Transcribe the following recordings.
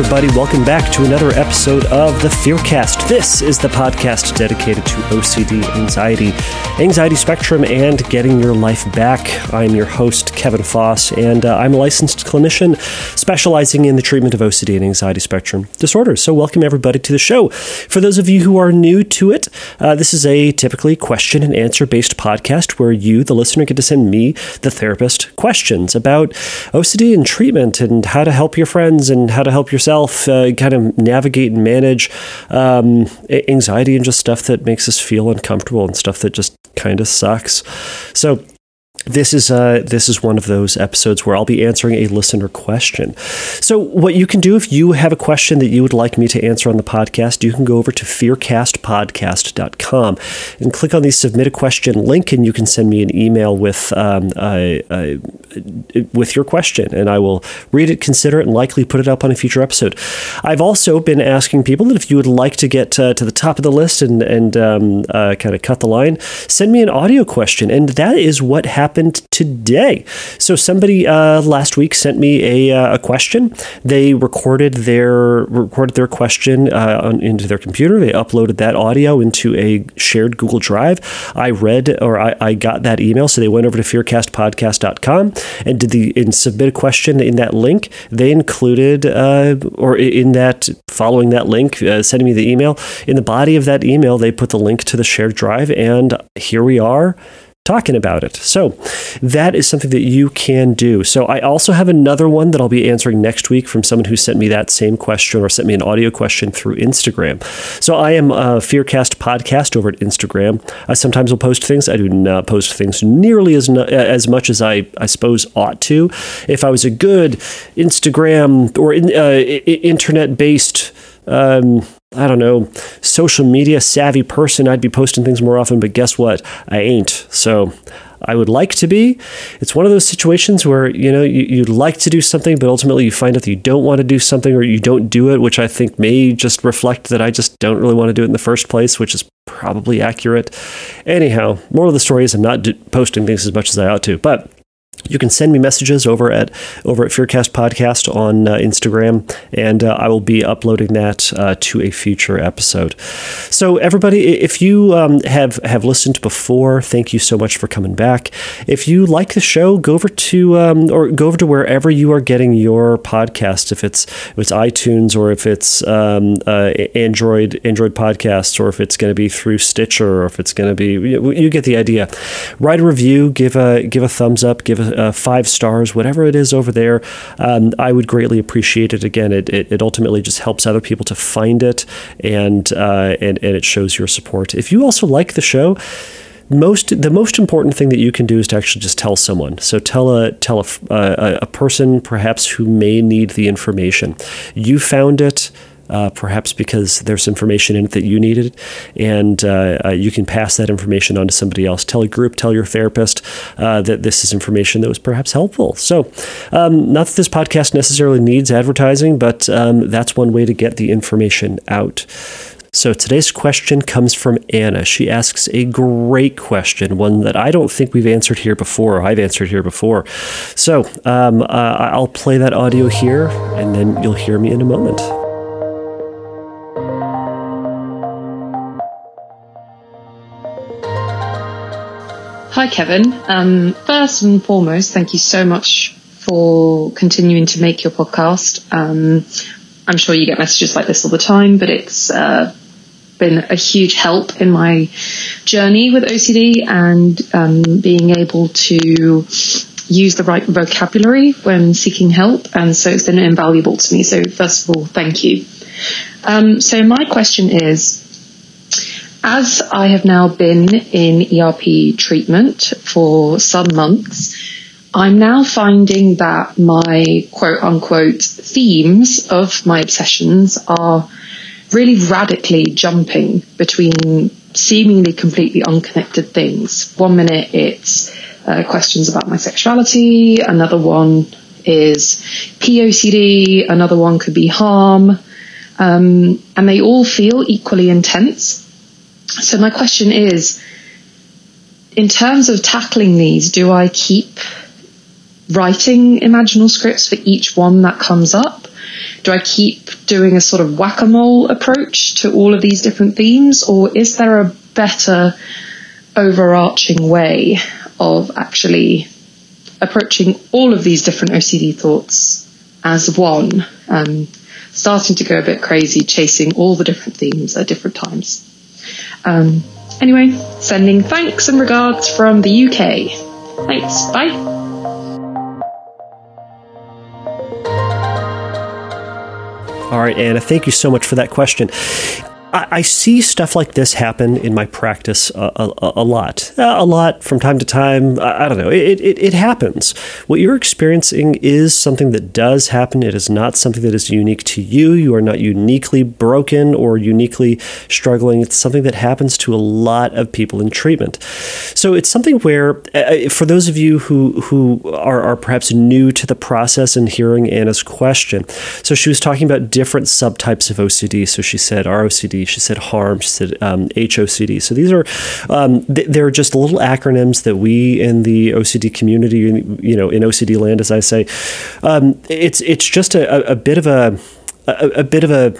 everybody. Welcome back to another episode of the Fearcast. This is the podcast dedicated to OCD, anxiety, anxiety spectrum, and getting your life back. I'm your host, Kevin Foster, and uh, I'm a licensed clinician specializing in the treatment of OCD and anxiety spectrum disorders. So, welcome everybody to the show. For those of you who are new to it, uh, this is a typically question and answer based podcast where you, the listener, get to send me, the therapist, questions about OCD and treatment and how to help your friends and how to help yourself uh, kind of navigate and manage um, anxiety and just stuff that makes us feel uncomfortable and stuff that just kind of sucks. So this is uh, this is one of those episodes where I'll be answering a listener question. So, what you can do if you have a question that you would like me to answer on the podcast, you can go over to fearcastpodcast.com and click on the submit a question link, and you can send me an email with um, uh, uh, with your question, and I will read it, consider it, and likely put it up on a future episode. I've also been asking people that if you would like to get uh, to the top of the list and and um, uh, kind of cut the line, send me an audio question, and that is what happened happened today. So somebody uh, last week sent me a, uh, a, question. They recorded their recorded their question uh, on, into their computer. They uploaded that audio into a shared Google Drive. I read or I, I got that email, so they went over to fearcastpodcast.com and did the and submit a question in that link. They included uh, or in that following that link, uh, sending me the email in the body of that email, they put the link to the shared drive, and here we are talking about it. So that is something that you can do. So I also have another one that I'll be answering next week from someone who sent me that same question or sent me an audio question through Instagram. So I am a Fearcast podcast over at Instagram. I sometimes will post things. I do not post things nearly as as much as I I suppose ought to. If I was a good Instagram or in, uh, internet based um, I don't know, social media savvy person, I'd be posting things more often, but guess what? I ain't. So I would like to be. It's one of those situations where, you know, you, would like to do something, but ultimately you find out that you don't want to do something or you don't do it, which I think may just reflect that I just don't really want to do it in the first place, which is probably accurate. Anyhow, more of the story is I'm not posting things as much as I ought to, but you can send me messages over at over at Fearcast Podcast on uh, Instagram, and uh, I will be uploading that uh, to a future episode. So, everybody, if you um, have have listened before, thank you so much for coming back. If you like the show, go over to um, or go over to wherever you are getting your podcast. If it's if it's iTunes or if it's um, uh, Android Android podcasts, or if it's going to be through Stitcher, or if it's going to be you, you get the idea. Write a review, give a give a thumbs up, give a uh, five stars, whatever it is over there. Um, I would greatly appreciate it. Again, it, it, it, ultimately just helps other people to find it and, uh, and, and it shows your support. If you also like the show, most the most important thing that you can do is to actually just tell someone. So tell a tell a, a, a person perhaps who may need the information. You found it uh, perhaps because there's information in it that you needed, and uh, uh, you can pass that information on to somebody else. Tell a group, tell your therapist uh, that this is information that was perhaps helpful. So, um, not that this podcast necessarily needs advertising, but um, that's one way to get the information out. So today's question comes from Anna. She asks a great question, one that I don't think we've answered here before. I've answered here before. So um, uh, I'll play that audio here, and then you'll hear me in a moment. Hi, Kevin. Um, first and foremost, thank you so much for continuing to make your podcast. Um, I'm sure you get messages like this all the time, but it's uh, been a huge help in my journey with OCD and um, being able to use the right vocabulary when seeking help. And so it's been invaluable to me. So, first of all, thank you. Um, so, my question is as I have now been in ERP treatment for some months, I'm now finding that my quote unquote themes of my obsessions are really radically jumping between seemingly completely unconnected things. One minute it's uh, questions about my sexuality, another one is POCD, another one could be harm, um, and they all feel equally intense so my question is, in terms of tackling these, do I keep writing imaginal scripts for each one that comes up? do I keep doing a sort of whack a mole approach to all of these different themes, or is there a better overarching way of actually approaching all of these different OCD thoughts as one? Um, starting to go a bit crazy, chasing all the different themes at different times. Um, anyway, sending thanks and regards from the UK. Thanks. Bye. All right, Anna, thank you so much for that question. I, I see stuff like this happen in my practice a, a, a lot, a lot from time to time. I, I don't know. It, it, it, happens. What you're experiencing is something that does happen. It is not something that is unique to you. You are not uniquely broken or uniquely struggling. It's something that happens to a lot of people in treatment. So it's something where, uh, uh for those of you who who are, are perhaps new to the process and hearing Anna's question, so she was talking about different subtypes of OCD. So she said She said harm, she said um, HOCD. So these are um, th- they're just little acronyms that we in the OCD community, you know, in OCD land, as I say, um, it's it's just a, a, bit of a, a, a bit of a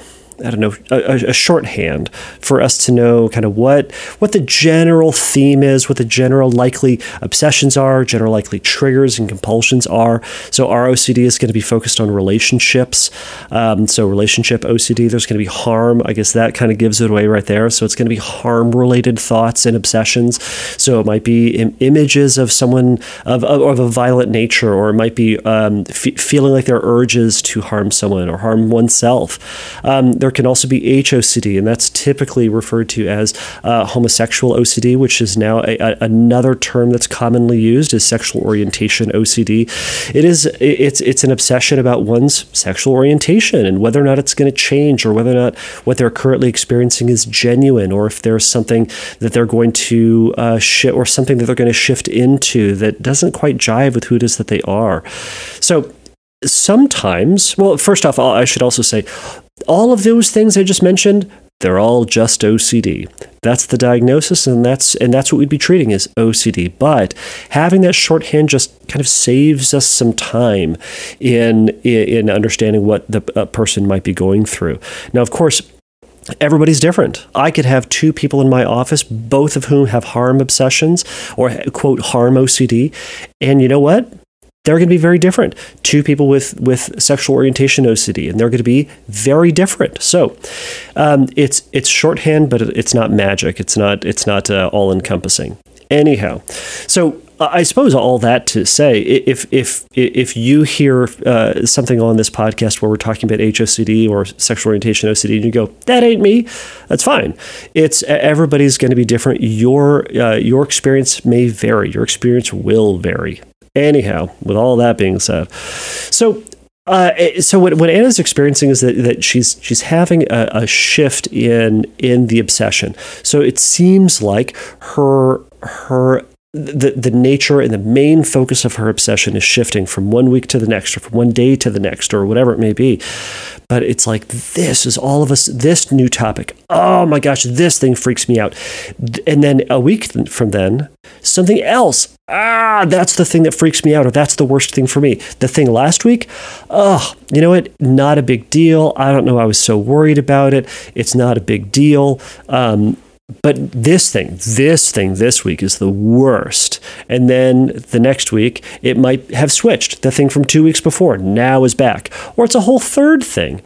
I don't know a, a, shorthand for us to know kind of what what the general theme is, what the general likely obsessions are, general likely triggers and compulsions are. So our OCD is going to be focused on relationships. Um, so relationship OCD, there's going to be harm. I guess that kind of gives it away right there. So it's going to be harm related thoughts and obsessions. So it might be Im- images of someone of, of, of, a violent nature, or it might be um, f- feeling like there are urges to harm someone or harm oneself. Um, there can also be HOCD, and that's typically referred to as uh, homosexual OCD, which is now a, a, another term that's commonly used as sexual orientation OCD. It is it's it's an obsession about one's sexual orientation and whether or not it's going to change, or whether or not what they're currently experiencing is genuine, or if there's something that they're going to uh, shift, or something that they're going to shift into that doesn't quite jive with who it is that they are. So sometimes, well, first off, I should also say all of those things I just mentioned, they're all just OCD. That's the diagnosis, and that's and that's what we'd be treating as OCD. But having that shorthand just kind of saves us some time in in understanding what the person might be going through. Now, of course, Everybody's different. I could have two people in my office, both of whom have harm obsessions or quote harm OCD. And you know what? They're going to be very different. Two people with with sexual orientation OCD, and they're going to be very different. So um, it's it's shorthand, but it's not magic. It's not it's not uh, all encompassing. Anyhow, so I suppose all that to say, if if if you hear uh, something on this podcast where we're talking about HOCD or sexual orientation OCD, and you go, "That ain't me," that's fine. It's everybody's going to be different. Your uh, your experience may vary. Your experience will vary. Anyhow, with all that being said, so uh, so what, what Anna's experiencing is that, that she's she's having a, a, shift in in the obsession. So it seems like her her the the nature and the main focus of her obsession is shifting from one week to the next, or from one day to the next, or whatever it may be. But it's like this is all of us. This new topic. Oh my gosh, this thing freaks me out. And then a week from then, something else. Ah, that's the thing that freaks me out, or that's the worst thing for me. The thing last week, oh, you know what? Not a big deal. I don't know. I was so worried about it. It's not a big deal. Um, but this thing, this thing this week is the worst. And then the next week, it might have switched. The thing from two weeks before now is back. Or it's a whole third thing.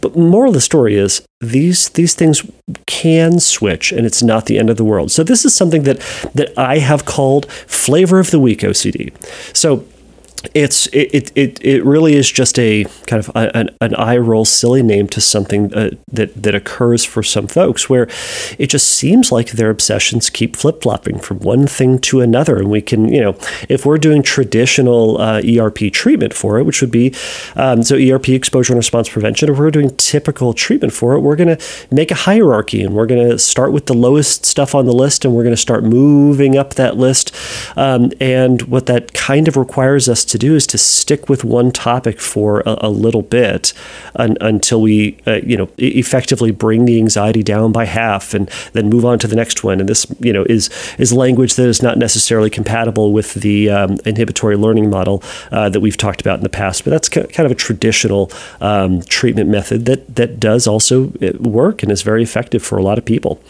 But moral of the story is these these things can switch and it's not the end of the world. So this is something that that I have called flavor of the week OCD. So it's it, it it really is just a kind of a, an, an eye roll silly name to something uh, that that occurs for some folks where it just seems like their obsessions keep flip flopping from one thing to another. And we can you know if we're doing traditional uh, ERP treatment for it which would be um, so ERP exposure and response prevention if we're doing typical treatment for it we're going to make a hierarchy and we're going to start with the lowest stuff on the list and we're going to start moving up that list. Um, and what that kind of requires us to do is to stick with one topic for a, a little bit un, until we, uh, you know, effectively bring the anxiety down by half, and then move on to the next one. And this, you know, is is language that is not necessarily compatible with the um, inhibitory learning model uh, that we've talked about in the past. But that's kind of a traditional um, treatment method that that does also uh, work and is very effective for a lot of people.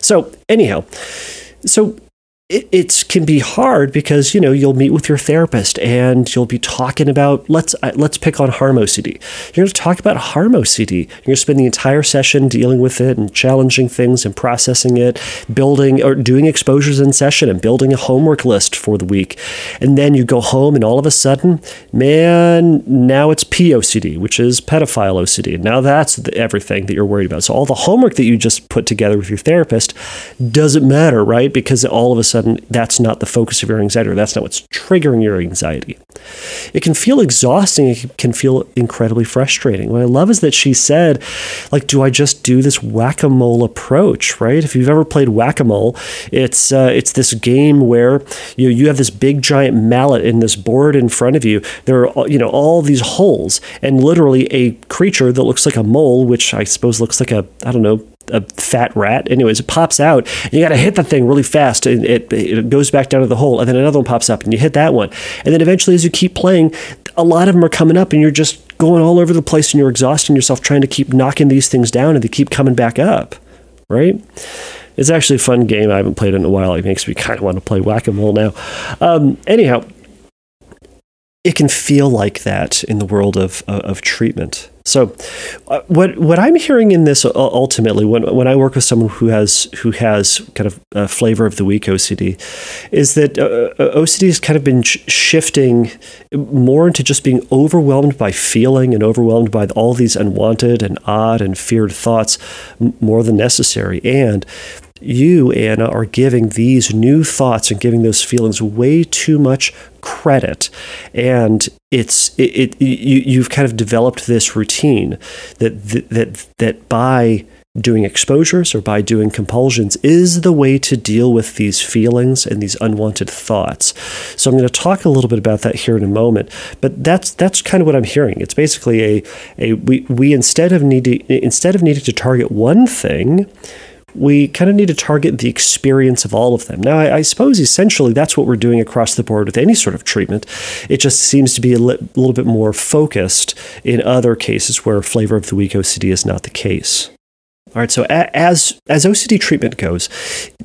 So anyhow, so it, can be hard because you know you'll meet with your therapist and you'll be talking about let's uh, let's pick on harm OCD. You're going to talk about harm OCD. You're going to spend the entire session dealing with it and challenging things and processing it, building or doing exposures in session and building a homework list for the week. And then you go home and all of a sudden, man, now it's POCD, which is pedophile OCD. Now that's the, everything that you're worried about. So all the homework that you just put together with your therapist doesn't matter, right? Because all of a sudden sudden that's not the focus of your anxiety or that's not what's triggering your anxiety. It can feel exhausting. It can feel incredibly frustrating. What I love is that she said, like, do I just do this whack-a-mole approach, right? If you've ever played whack-a-mole, it's uh, it's this game where you you have this big giant mallet in this board in front of you. There are you know all these holes, and literally a creature that looks like a mole, which I suppose looks like a I don't know a fat rat. Anyways, it pops out. And you got to hit the thing really fast. And it, it goes back down to the hole. And then another one pops up and you hit that one. And then eventually, as you keep playing, a lot of them are coming up and you're just going all over the place and you're exhausting yourself trying to keep knocking these things down and they keep coming back up. Right? It's actually a fun game. I haven't played it in a while. It makes me kind of want to play whack a mole now. Um, anyhow, it can feel like that in the world of, of treatment. So, uh, what what I'm hearing in this uh, ultimately, when when I work with someone who has who has kind of a flavor of the week OCD, is that uh, uh OCD has kind of been sh- shifting more into just being overwhelmed by feeling and overwhelmed by all these unwanted and odd and feared thoughts more than necessary, and you, Anna, are giving these new thoughts and giving those feelings way too much credit. And it's it, it you, you've kind of developed this routine that that that by doing exposures or by doing compulsions is the way to deal with these feelings and these unwanted thoughts. So I'm going to talk a little bit about that here in a moment. But that's that's kind of what I'm hearing. It's basically a a we we instead of needing instead of needing to target one thing we kind of need to target the experience of all of them. Now, I, I, suppose essentially that's what we're doing across the board with any sort of treatment. It just seems to be a li- little bit more focused in other cases where flavor of the week OCD is not the case. All right, so as as OCD treatment goes,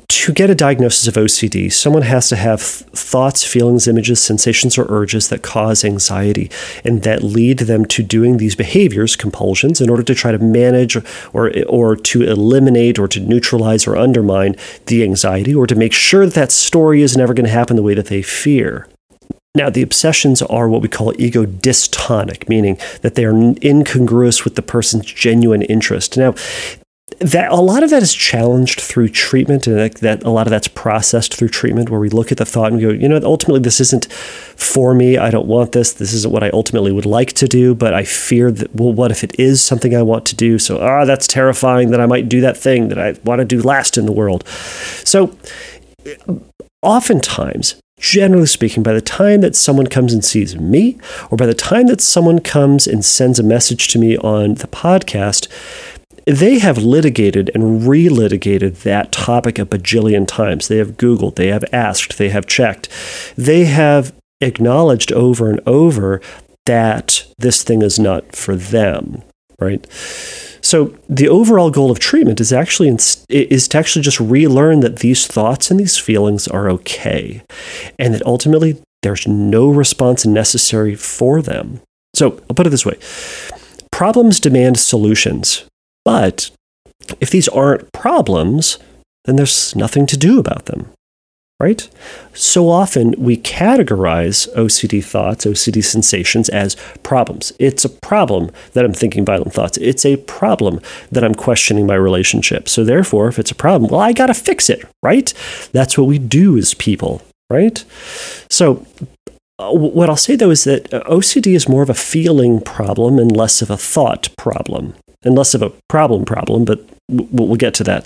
to get a diagnosis of OCD, someone has to have thoughts, feelings, images, sensations, or urges that cause anxiety and that lead them to doing these behaviors, compulsions, in order to try to manage or or to eliminate or to neutralize or undermine the anxiety or to make sure that that story is never going to happen the way that they fear. Now, the obsessions are what we call ego dystonic, meaning that they are incongruous with the person's genuine interest. Now, that a lot of that is challenged through treatment and that, that, a lot of that's processed through treatment where we look at the thought and go you know ultimately this isn't for me. I don't want this. This isn't what i ultimately would like to do but i fear that well what if it is something i want to do? So ah that's terrifying that i might do that thing that i want to do last in the world. So oftentimes generally speaking, by the time that someone comes and sees me, or by the time that someone comes and sends a message to me on the podcast, they have litigated and relitigated that topic a bajillion times. They have Googled, they have asked, they have checked. They have acknowledged over and over that this thing is not for them, right? So the overall goal of treatment is actually is to actually just relearn that these thoughts and these feelings are okay, and that ultimately there's no response necessary for them. So I'll put it this way: problems demand solutions. But if these aren't problems, then there's nothing to do about them, right? So often we categorize OCD thoughts, OCD sensations as problems. It's a problem that I'm thinking violent thoughts. It's a problem that I'm questioning my relationship. So therefore, if it's a problem, well, I got to fix it, right? That's what we do as people, right? So uh, what I'll say though is that uh, OCD is more of a feeling problem and less of a thought problem and less of a problem problem, but we'll, get to that.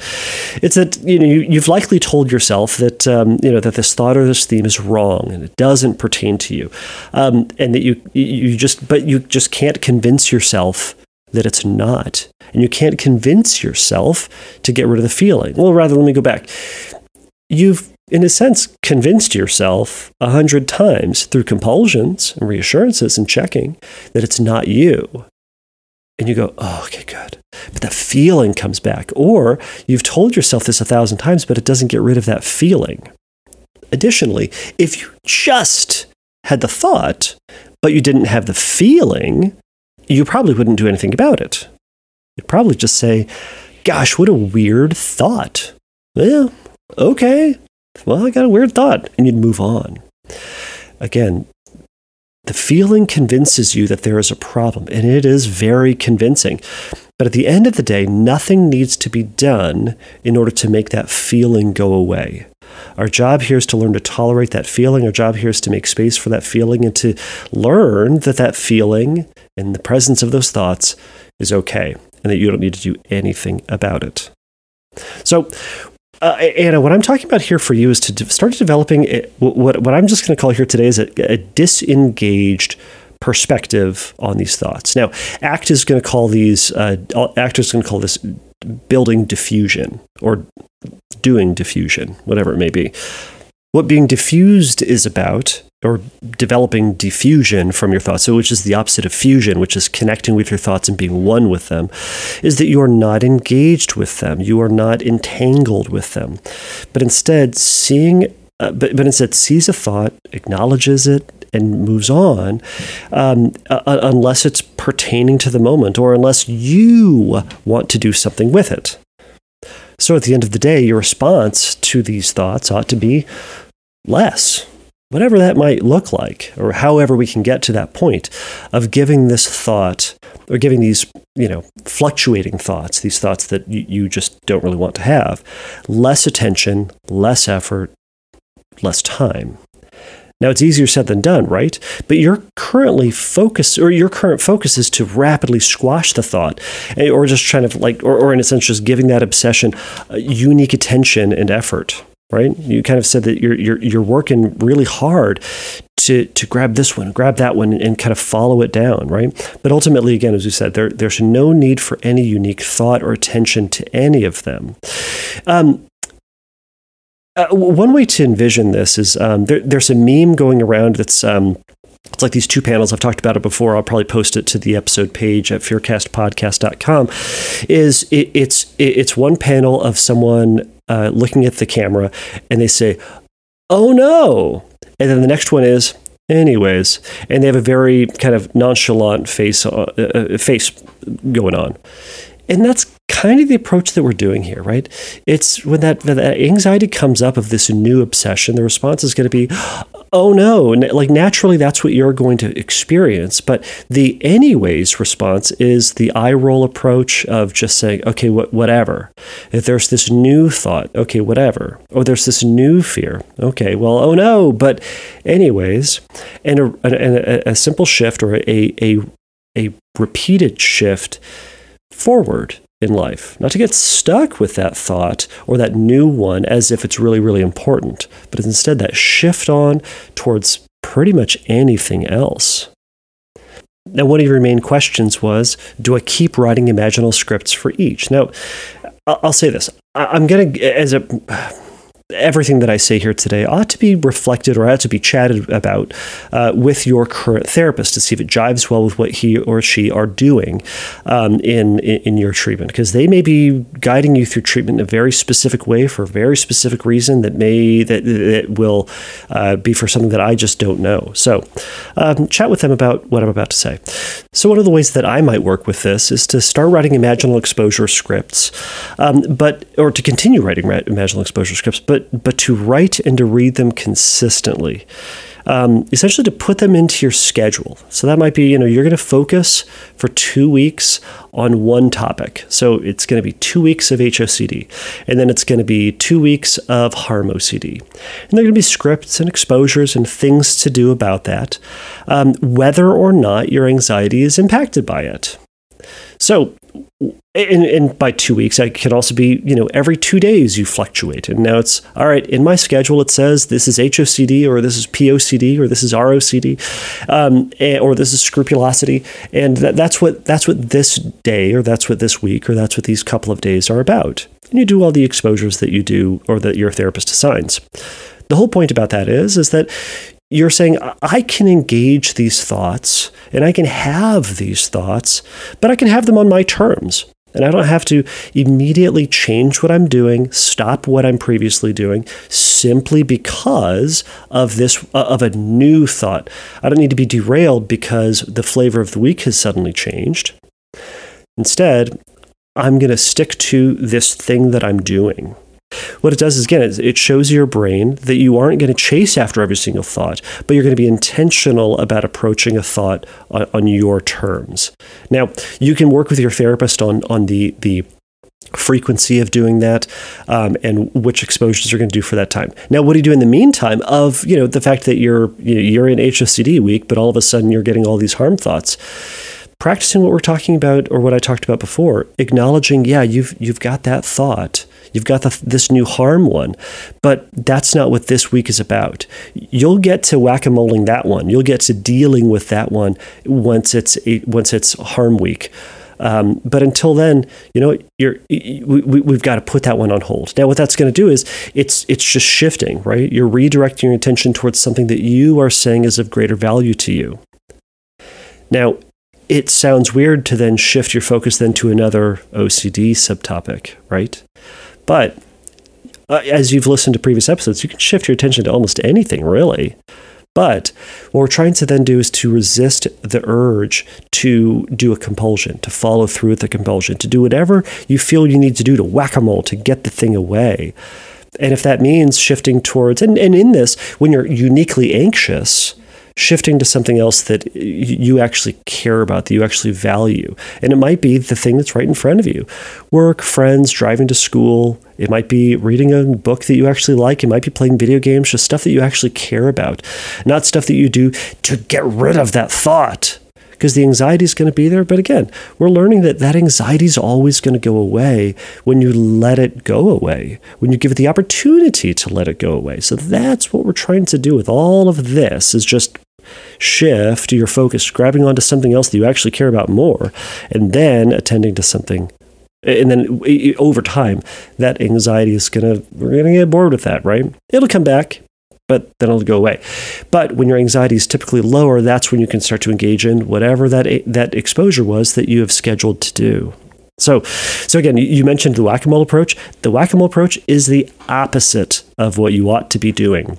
It's that you know you, have likely told yourself that um, you know that this thought or this theme is wrong and it doesn't pertain to you, um, and that you you just but you just can't convince yourself that it's not, and you can't convince yourself to get rid of the feeling. Well, rather, let me go back. You've in a sense, convinced yourself a hundred times through compulsions and reassurances and checking that it's not you. And you go, oh, okay, good. But that feeling comes back. Or you've told yourself this a thousand times, but it doesn't get rid of that feeling. Additionally, if you just had the thought, but you didn't have the feeling, you probably wouldn't do anything about it. You'd probably just say, gosh, what a weird thought. Yeah, okay, well, I got a weird thought, and you'd move on. Again, the feeling convinces you that there is a problem, and it is very convincing. But at the end of the day, nothing needs to be done in order to make that feeling go away. Our job here is to learn to tolerate that feeling. Our job here is to make space for that feeling and to learn that that feeling in the presence of those thoughts is okay and that you don't need to do anything about it. So, uh, Anna, what I'm talking about here for you is to de- start developing what, what I'm just going to call here today is a, a, disengaged perspective on these thoughts. Now, ACT is going to call these, uh, ACT is going to call this building defusion or doing defusion, whatever it may be. What being defused is about or developing defusion from your thoughts, so which is the opposite of fusion, which is connecting with your thoughts and being one with them, is that you are not engaged with them, you are not entangled with them, but instead seeing, uh, but, but instead sees a thought, acknowledges it, and moves on, um, uh, unless it's pertaining to the moment or unless you want to do something with it. So at the end of the day, your response to these thoughts ought to be less whatever that might look like, or however we can get to that point of giving this thought or giving these, you know, fluctuating thoughts, these thoughts that you, you just don't really want to have, less attention, less effort, less time. Now it's easier said than done, right? But your currently focus or your current focus is to rapidly squash the thought, eh, or just trying to like, or, or in a sense, just giving that obsession unique attention and effort right? You kind of said that you're you're you're working really hard to to grab this one, grab that one, and kind of follow it down, right? But ultimately, again, as we said, there there's no need for any unique thought or attention to any of them. Um, uh, one way to envision this is um, there, there's a meme going around that's um, it's like these two panels i've talked about it before i'll probably post it to the episode page at fearcastpodcast.com is it, it's it, it's one panel of someone uh, looking at the camera and they say oh no. And then the next one is anyways. And they have a very kind of nonchalant face uh, uh, face going on. And that's kind of the approach that we're doing here, right? It's when that, that anxiety comes up of this new obsession, the response is going to be, oh no, like naturally that's what you're going to experience. But the anyways response is the eye roll approach of just saying, okay, wh- whatever. If there's this new thought, okay, whatever. Or there's this new fear, okay, well, oh no, but anyways. And a, a, a simple shift or a, a, a repeated shift forward in life, not to get stuck with that thought or that new one as if it's really, really important, but instead that shift on towards pretty much anything else. Now, one of your main questions was Do I keep writing imaginal scripts for each? Now, I'll say this I'm going to, as a everything that I say here today ought to be reflected or ought to be chatted about uh, with your current therapist to see if it jives well with what he or she are doing um, in, in your treatment because they may be guiding you through treatment in a very specific way for a very specific reason that may that, that will uh, be for something that I just don't know. So um, chat with them about what I'm about to say. So one of the ways that I might work with this is to start writing imaginal exposure scripts, um, but or to continue writing imaginal exposure scripts, but but but to write and to read them consistently. Um, essentially to put them into your schedule. So that might be, you know, you're going to focus for two weeks on one topic. So it's going to be two weeks of HOCD, and then it's going to be two weeks of harm OCD. And there are going to be scripts and exposures and things to do about that, um, whether or not your anxiety is impacted by it. So and, and, by two weeks, I can also be, you know, every two days you fluctuate. And now it's all right. In my schedule, it says this is HOCD or this is POCD or this is ROCD, um, or this is scrupulosity, and that, that's what that's what this day or that's what this week or that's what these couple of days are about. And you do all the exposures that you do or that your therapist assigns. The whole point about that is is that you're saying I can engage these thoughts and I can have these thoughts, but I can have them on my terms. And I don't have to immediately change what I'm doing, stop what I'm previously doing, simply because of this uh, of a new thought. I don't need to be derailed because the flavor of the week has suddenly changed. Instead, I'm going to stick to this thing that I'm doing. What it does is, again, it shows your brain that you aren't going to chase after every single thought, but you're going to be intentional about approaching a thought on, your terms. Now, you can work with your therapist on, on the, the frequency of doing that um, and which exposures you're going to do for that time now what do you do in the meantime of you know the fact that you're you know, you're in hocd week but all of a sudden you're getting all these harm thoughts practicing what we're talking about or what i talked about before acknowledging yeah you've you've got that thought You've got the, this new harm one, but that's not what this week is about. You'll get to whack a moling that one. You'll get to dealing with that one once it's once it's harm week. Um, but until then, you know, you're, we, we've got to put that one on hold. Now, what that's going to do is it's it's just shifting, right? You're redirecting your attention towards something that you are saying is of greater value to you. Now, it sounds weird to then shift your focus then to another OCD subtopic, right? But uh, as you've listened to previous episodes, you can shift your attention to almost anything, really. But what we're trying to then do is to resist the urge to do a compulsion, to follow through with the compulsion, to do whatever you feel you need to do to whack a mole, to get the thing away. And if that means shifting towards, and, and in this, when you're uniquely anxious, shifting to something else that you actually care about, that you actually value. And it might be the thing that's right in front of you work, friends, driving to school. It might be reading a book that you actually like. It might be playing video games, just stuff that you actually care about, not stuff that you do to get rid of that thought because the anxiety is going to be there. But again, we're learning that that anxiety is always going to go away when you let it go away, when you give it the opportunity to let it go away. So that's what we're trying to do with all of this is just shift your focus, grabbing onto something else that you actually care about more, and then attending to something. And then over time, that anxiety is gonna we're gonna get bored with that, right? It'll come back, but then it'll go away. But when your anxiety is typically lower, that's when you can start to engage in whatever that eh, that exposure was that you have scheduled to do. So, so again, you mentioned the whack-a-mole approach. The whack-a-mole approach is the opposite of what you ought to be doing.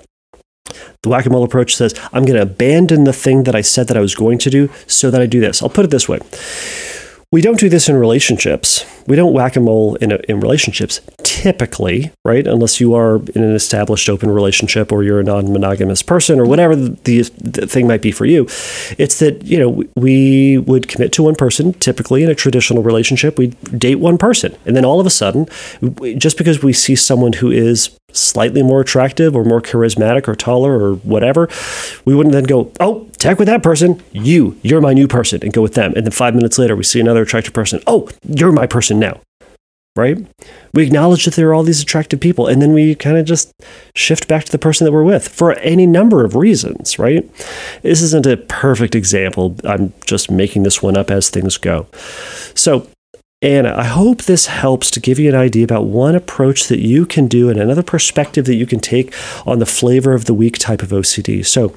The whack a mole approach says, I'm going to abandon the thing that I said that I was going to do so that I do this. I'll put it this way we don't do this in relationships. We don't whack a mole in, in relationships typically, right? Unless you are in an established open relationship or you're a non monogamous person or whatever the, the, thing might be for you. It's that, you know, we would commit to one person, typically in a traditional relationship. We date one person. And then all of a sudden, just because we see someone who is slightly more attractive or more charismatic or taller or whatever, we wouldn't then go, oh, tag with that person. You, you're my new person, and go with them. And then five minutes later, we see another attractive person. Oh, you're my person now. Right? We acknowledge that there are all these attractive people, and then we kind of just shift back to the person that we're with for any number of reasons, right? This isn't a perfect example. I'm just making this one up as things go. So, and I hope this helps to give you an idea about one approach that you can do and another perspective that you can take on the flavor of the week type of OCD. So,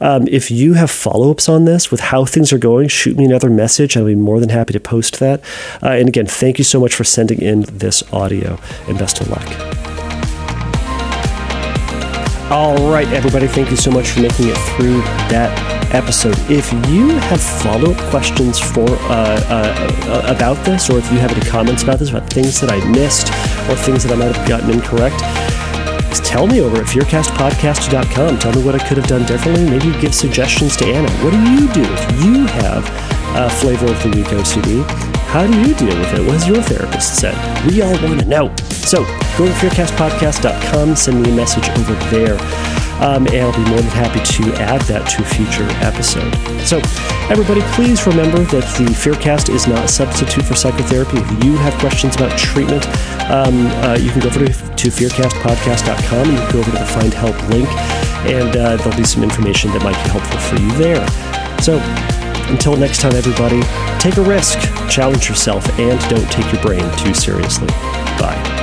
um, if you have follow ups on this with how things are going, shoot me another message. I'll be more than happy to post that. Uh, and again, thank you so much for sending in this audio and best of luck. All right, everybody, thank you so much for making it through that episode. If you have follow up questions for uh, uh, about this, or if you have any comments about this, about things that I missed or things that I might have gotten incorrect, tell me over at fearcastpodcast.com. Tell me what I could have done differently. Maybe give suggestions to Anna. What do you do if you have a flavor of the week OCD? How do you deal with it? What has your therapist said? We all want to know. So go to fearcastpodcast.com, send me a message over there. um, and I'll be more than happy to add that to a future episode. So, everybody, please remember that the Fearcast is not a substitute for psychotherapy. If you have questions about treatment, um, uh, you can go over to, to fearcastpodcast.com and you can go over to the Find Help link, and uh, there'll be some information that might be helpful for you there. So, until next time, everybody, take a risk, challenge yourself, and don't take your brain too seriously. Bye.